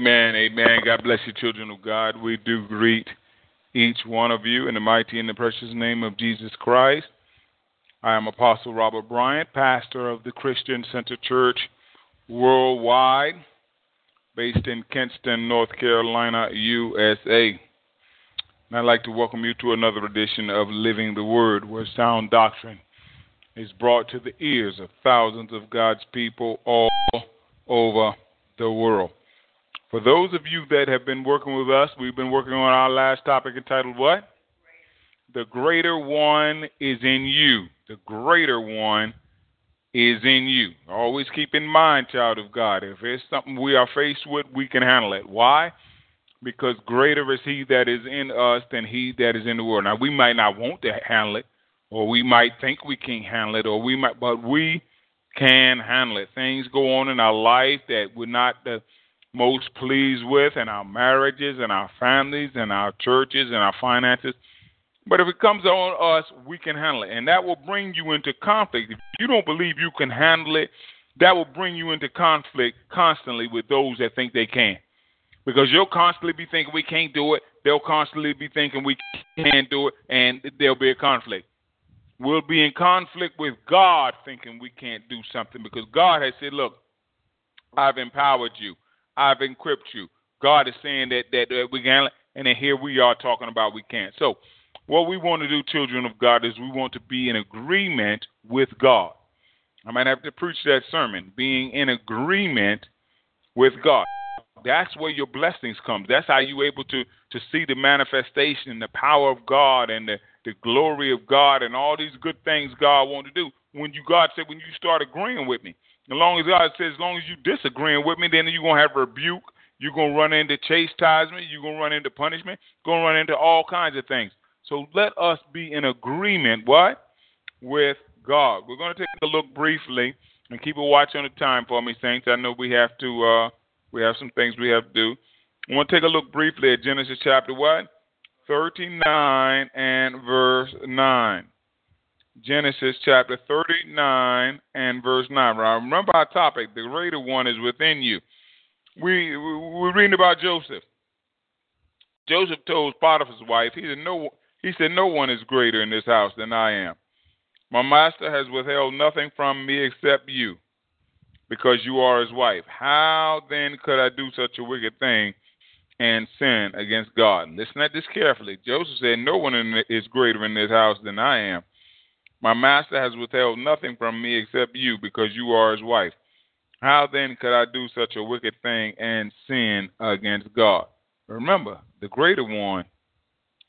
Amen. Amen. God bless you, children of God. We do greet each one of you in the mighty and the precious name of Jesus Christ. I am Apostle Robert Bryant, pastor of the Christian Center Church worldwide, based in Kinston, North Carolina, USA. And I'd like to welcome you to another edition of Living the Word, where sound doctrine is brought to the ears of thousands of God's people all over the world. For those of you that have been working with us, we've been working on our last topic entitled What? The greater one is in you. The greater one is in you. Always keep in mind, child of God, if it's something we are faced with, we can handle it. Why? Because greater is he that is in us than he that is in the world. Now we might not want to handle it, or we might think we can't handle it, or we might but we can handle it. Things go on in our life that we're not the most pleased with in our marriages and our families and our churches and our finances. But if it comes on us, we can handle it. And that will bring you into conflict. If you don't believe you can handle it, that will bring you into conflict constantly with those that think they can. Because you'll constantly be thinking we can't do it. They'll constantly be thinking we can do it, and there'll be a conflict. We'll be in conflict with God thinking we can't do something because God has said, Look, I've empowered you. I've equipped you. God is saying that, that, that we can, and then here we are talking about we can't. So, what we want to do, children of God, is we want to be in agreement with God. I might have to preach that sermon, being in agreement with God. That's where your blessings come. That's how you're able to to see the manifestation, and the power of God, and the, the glory of God, and all these good things God want to do. When you God said, when you start agreeing with me, as long as God says, as long as you disagreeing with me, then you're gonna have rebuke. You're gonna run into chastisement. You're gonna run into punishment. You're gonna run into all kinds of things. So let us be in agreement. What? With God. We're gonna take a look briefly and keep a watch on the time for me, saints. I know we have to. uh we have some things we have to do. I want to take a look briefly at Genesis chapter what? 39 and verse 9. Genesis chapter 39 and verse 9. Remember our topic, the greater one is within you. We, we're reading about Joseph. Joseph told Potiphar's wife, he said, no, he said, no one is greater in this house than I am. My master has withheld nothing from me except you, because you are his wife. How then could I do such a wicked thing and sin against God? Listen at this carefully. Joseph said, No one is greater in this house than I am. My master has withheld nothing from me except you, because you are his wife. How then could I do such a wicked thing and sin against God? Remember, the greater one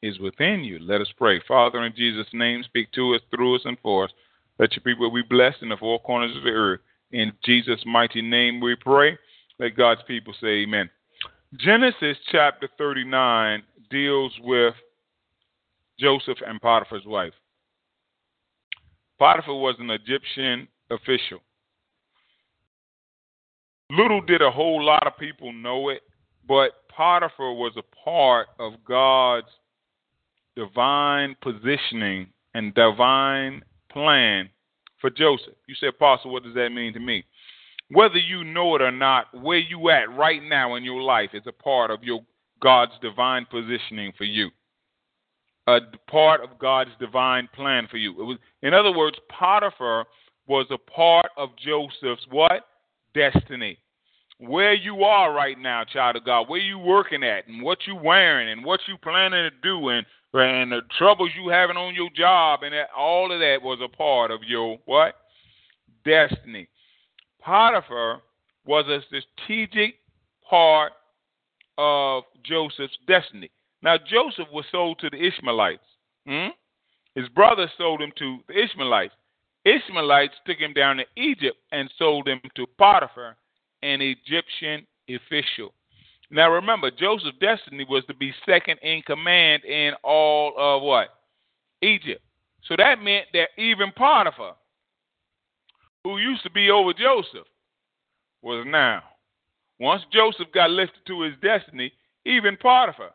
is within you. Let us pray. Father, in Jesus' name, speak to us, through us, and for us. Let your people be blessed in the four corners of the earth. In Jesus' mighty name we pray. Let God's people say amen. Genesis chapter 39 deals with Joseph and Potiphar's wife. Potiphar was an Egyptian official. Little did a whole lot of people know it, but Potiphar was a part of God's divine positioning and divine plan for Joseph. You say, Apostle, what does that mean to me? Whether you know it or not, where you at right now in your life is a part of your God's divine positioning for you. A part of God's divine plan for you. It was, in other words, Potiphar was a part of Joseph's what? Destiny. Where you are right now, child of God, where you working at, and what you wearing, and what you planning to do, and and the troubles you having on your job, and that, all of that was a part of your what? Destiny. Potiphar was a strategic part of Joseph's destiny. Now Joseph was sold to the Ishmaelites. Hmm? His brother sold him to the Ishmaelites. Ishmaelites took him down to Egypt and sold him to Potiphar, an Egyptian official. Now remember, Joseph's destiny was to be second in command in all of what? Egypt. So that meant that even Potiphar, who used to be over Joseph, was now. Once Joseph got lifted to his destiny, even Potiphar,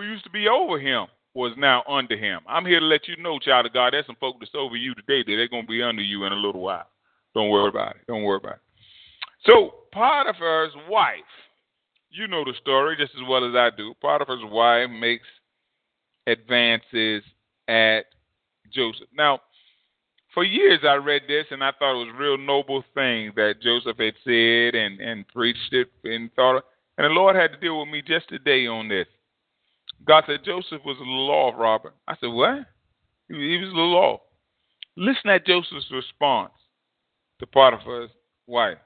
who used to be over him, was now under him. I'm here to let you know, child of God, there's some folk that's over you today that they're going to be under you in a little while. Don't worry about it. Don't worry about it. So Potiphar's wife you know the story just as well as I do. Potiphar's wife makes advances at Joseph. Now, for years I read this and I thought it was a real noble thing that Joseph had said and, and preached it and thought, and the Lord had to deal with me just today on this. God said Joseph was a little off, Robert. I said, what? He was a off. Listen at Joseph's response to Potiphar's wife.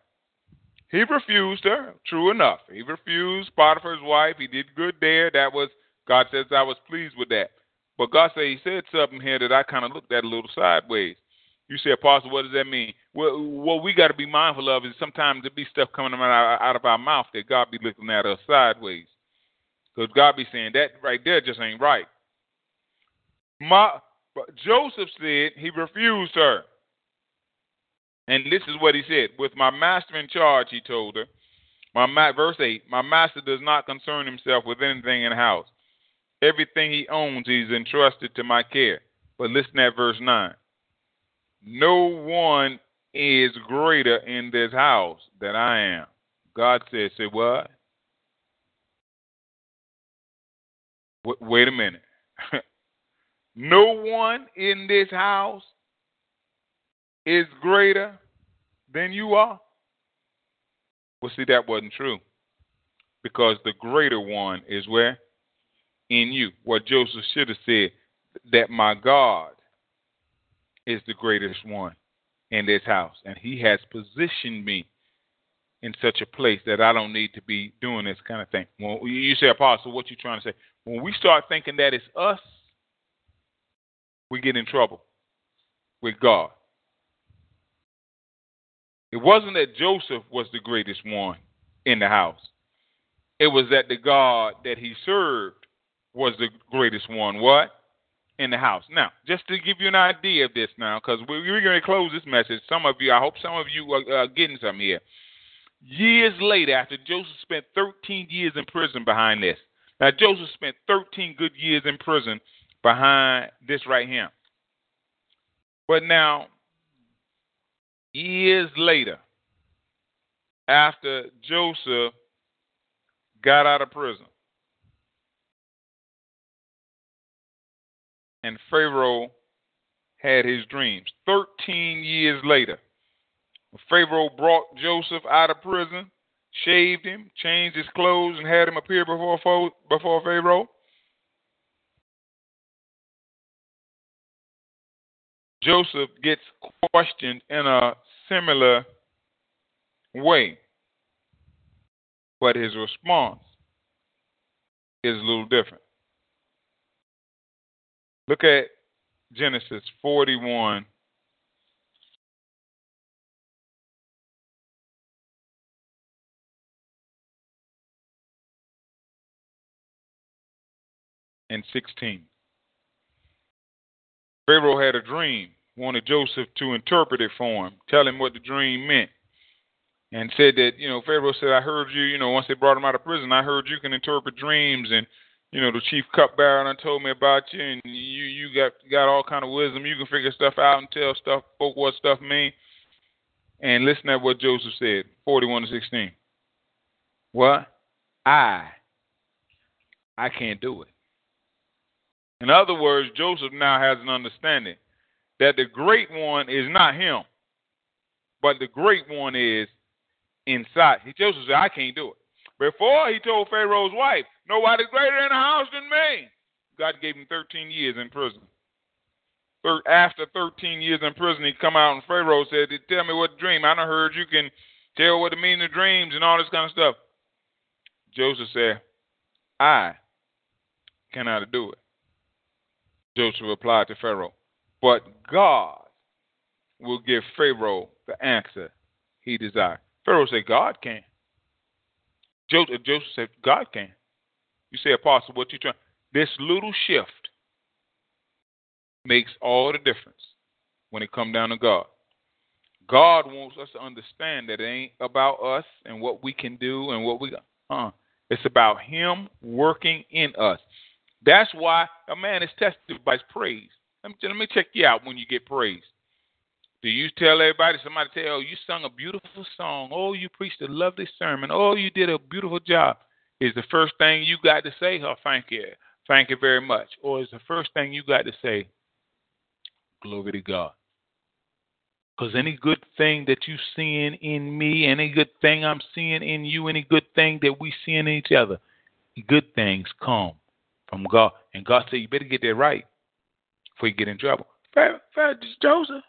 He refused her, true enough. He refused Potiphar's wife. He did good there. That was, God says, I was pleased with that. But God said, He said something here that I kind of looked at a little sideways. You say, Apostle, what does that mean? Well, what we got to be mindful of is sometimes there be stuff coming out, out of our mouth that God be looking at us sideways. Because God be saying, that right there just ain't right. My, Joseph said he refused her. And this is what he said With my master in charge, he told her, my verse 8, my master does not concern himself with anything in the house. Everything he owns, he's entrusted to my care. But listen at verse 9. No one is greater in this house than I am. God said, say what? Wait a minute. no one in this house is greater than you are? Well, see, that wasn't true. Because the greater one is where? In you. What Joseph should have said, that my God is the greatest one in this house. And he has positioned me in such a place that I don't need to be doing this kind of thing. Well, you say, Apostle, what you trying to say? When we start thinking that it's us, we get in trouble with God. It wasn't that Joseph was the greatest one in the house. It was that the God that he served was the greatest one. What? In the house. Now, just to give you an idea of this now, because we're going to close this message. Some of you, I hope some of you are, getting some here. Years later, after Joseph spent 13 years in prison behind this. Now, Joseph spent 13 good years in prison behind this right here. But now, years later, after Joseph got out of prison, and Pharaoh had his dreams. Thirteen years later, Pharaoh brought Joseph out of prison, shaved him, changed his clothes, and had him appear before before Pharaoh. Joseph gets questioned in a similar way, but his response is a little different. Look at Genesis 41. And 16. Pharaoh had a dream, wanted Joseph to interpret it for him, tell him what the dream meant and said that you know Pharaoh said I heard you you know once they brought him out of prison I heard you can interpret dreams and you know the chief cupbearer and told me about you and you you got got all kind of wisdom. You can figure stuff out and tell stuff folk what stuff mean. And listen to what Joseph said 41 to 16 what? I I can't do it in other words Joseph now has an understanding that the great one is not him but the great one is inside. He Joseph said, I can't do it. Before he told Pharaoh's wife, Nobody greater in the house than me. God gave him 13 years in prison. After 13 years in prison, he come out and Pharaoh said, Tell me what dream. I done heard you can tell what the meaning of dreams and all this kind of stuff. Joseph said, I cannot do it. Joseph replied to Pharaoh, But God will give Pharaoh the answer he desired. Pharaoh said, God can. Joseph, Joseph said, God can. You say, Apostle, what you trying? This little shift makes all the difference when it come down to God. God wants us to understand that it ain't about us and what we can do and what we got. Uh, it's about Him working in us. That's why a man is tested by his praise. Let me, let me check you out when you get praised. Do you tell everybody, somebody tell, oh, you sung a beautiful song. Oh, you preached a lovely sermon. Oh, you did a beautiful job. Is the first thing you got to say, oh, thank you. Thank you very much. Or is the first thing you got to say, glory to God? Because any good thing that you seeing in me, any good thing I'm seeing in you, any good thing that we seeing in each other, good things come from God. And God said, you better get that right before you get in trouble. Fair, fair, Joseph.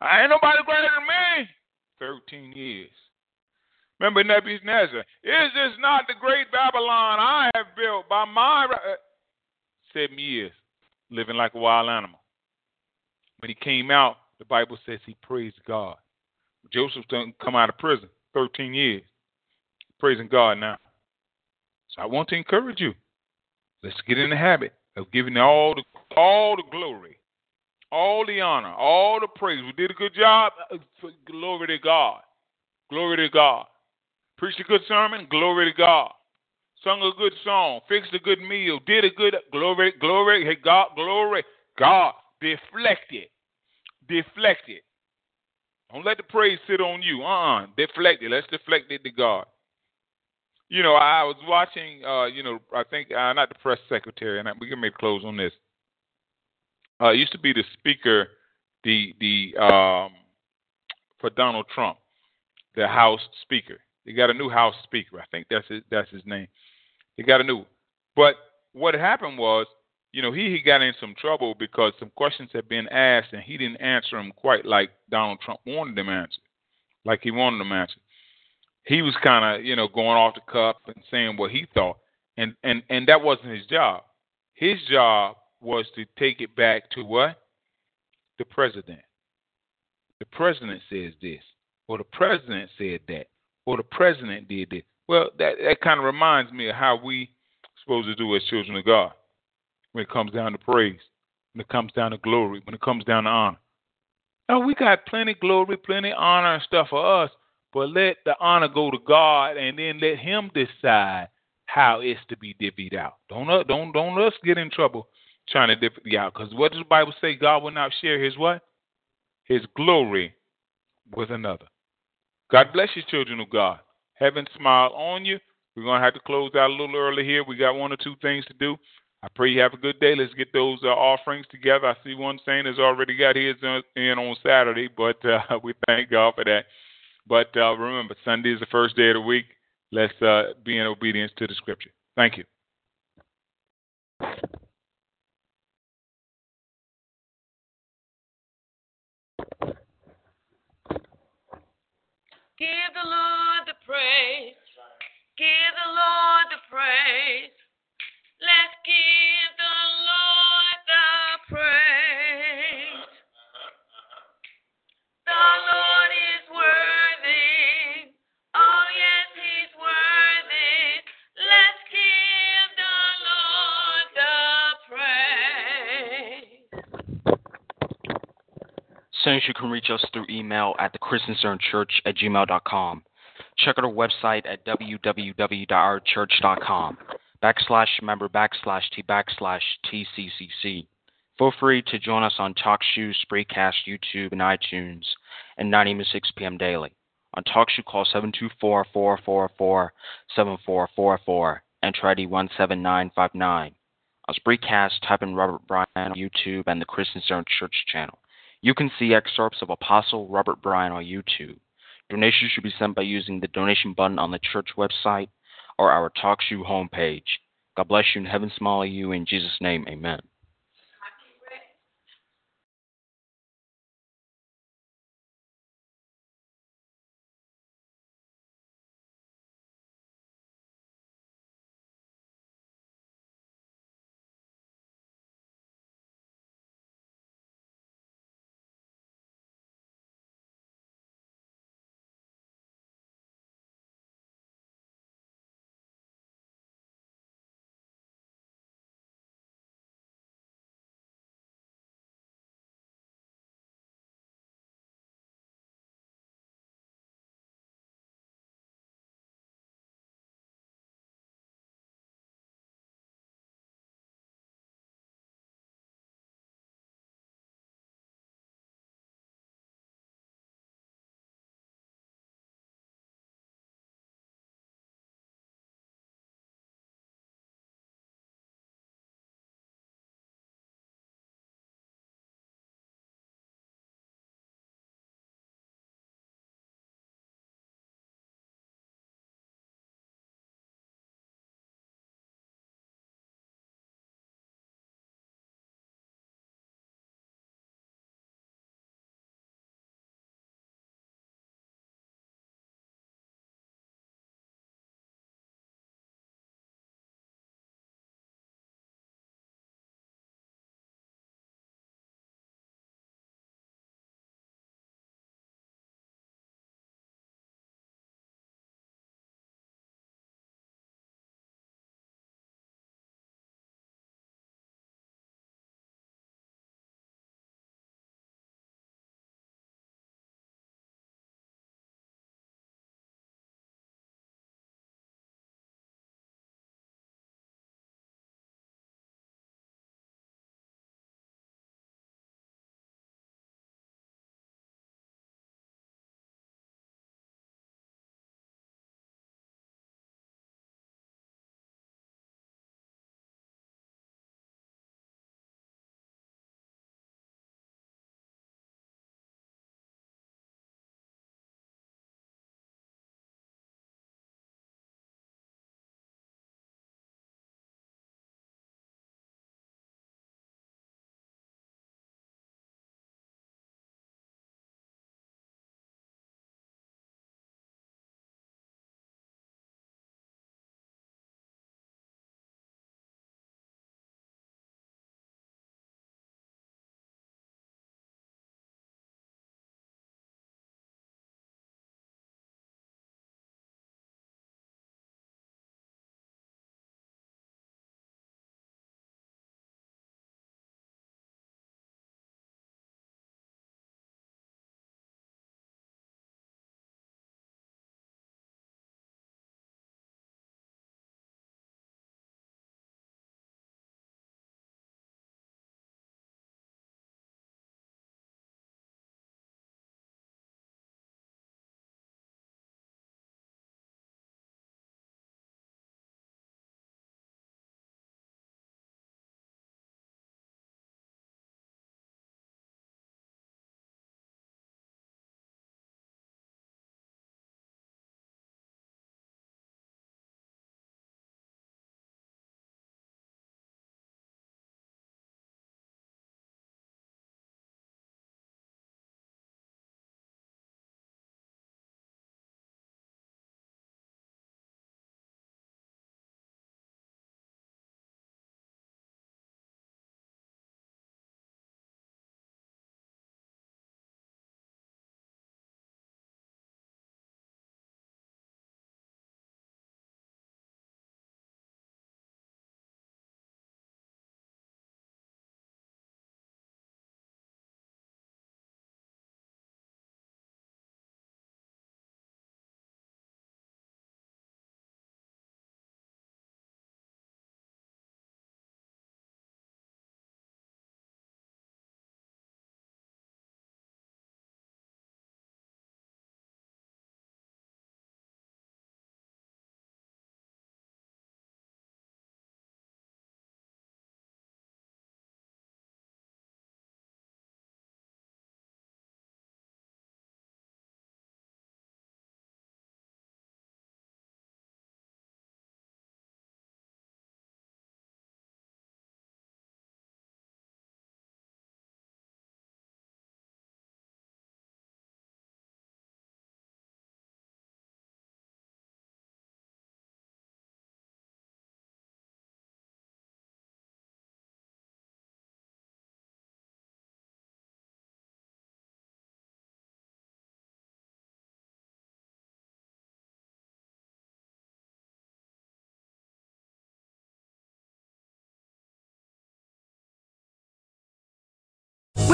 I ain't nobody greater than me. Thirteen years. Remember Nebuchadnezzar. Is this not the great Babylon I have built by my uh, seven years, living like a wild animal? When he came out, the Bible says he praised God. Joseph didn't come out of prison, 13 years. Praising God now. So I want to encourage you. Let's get in the habit of giving all the all the glory all the honor, all the praise. We did a good job. Uh, glory to God. Glory to God. Preached a good sermon. Glory to God. Sung a good song. Fixed a good meal. Did a good glory, glory, hey God, glory, God. Deflected. Deflected. Don't let the praise sit on you. Uh-uh. Deflect it. Let's deflect it to God. You know, I was watching, uh, you know, I think, uh, not the press secretary, and we can maybe close on this uh, used to be the speaker, the the um, for Donald Trump, the House Speaker. They got a new House Speaker. I think that's his, that's his name. They got a new. But what happened was, you know, he, he got in some trouble because some questions had been asked and he didn't answer them quite like Donald Trump wanted them answered, like he wanted them answered. He was kind of, you know, going off the cuff and saying what he thought, and and and that wasn't his job. His job was to take it back to what? The president. The president says this, or the president said that, or the president did this. Well, that, that kind of reminds me of how we supposed to do as children of God when it comes down to praise, when it comes down to glory, when it comes down to honor. Now, we got plenty glory, plenty honor and stuff for us, but let the honor go to God and then let Him decide how it's to be divvied out. Don't don't don't us get in trouble trying to it out. Because what does the Bible say? God will not share his what? His glory with another. God bless you, children of God. Heaven smile on you. We're to have to close out a little early here. We got one or two things to do. I pray you have a good day. Let's get those uh, offerings together. I see one saint has already got his in on Saturday, but uh, we thank God for that. But uh, remember, Sunday is the first day of the week. Let's uh, be in obedience to the scripture. Thank you. Give the Lord the praise. Give the Lord the praise. Let's give the Lord the You can reach us through email at thechristiancenterchurch at gmail.com. Check out our website at www.ourchurch.com backslash member backslash t backslash tccc. Feel free to join us on TalkShoe, Spreecast, YouTube, and iTunes at 9 a.m. to 6 p.m. daily. On TalkShoe, call 724-444-7444, enter ID 17959. On Spreecast, type in Robert Bryan on YouTube and the Christian Church channel. You can see excerpts of Apostle Robert Bryan on YouTube. Donations should be sent by using the donation button on the church website or our TalkShoe homepage. God bless you and heaven smile you. In Jesus' name, amen.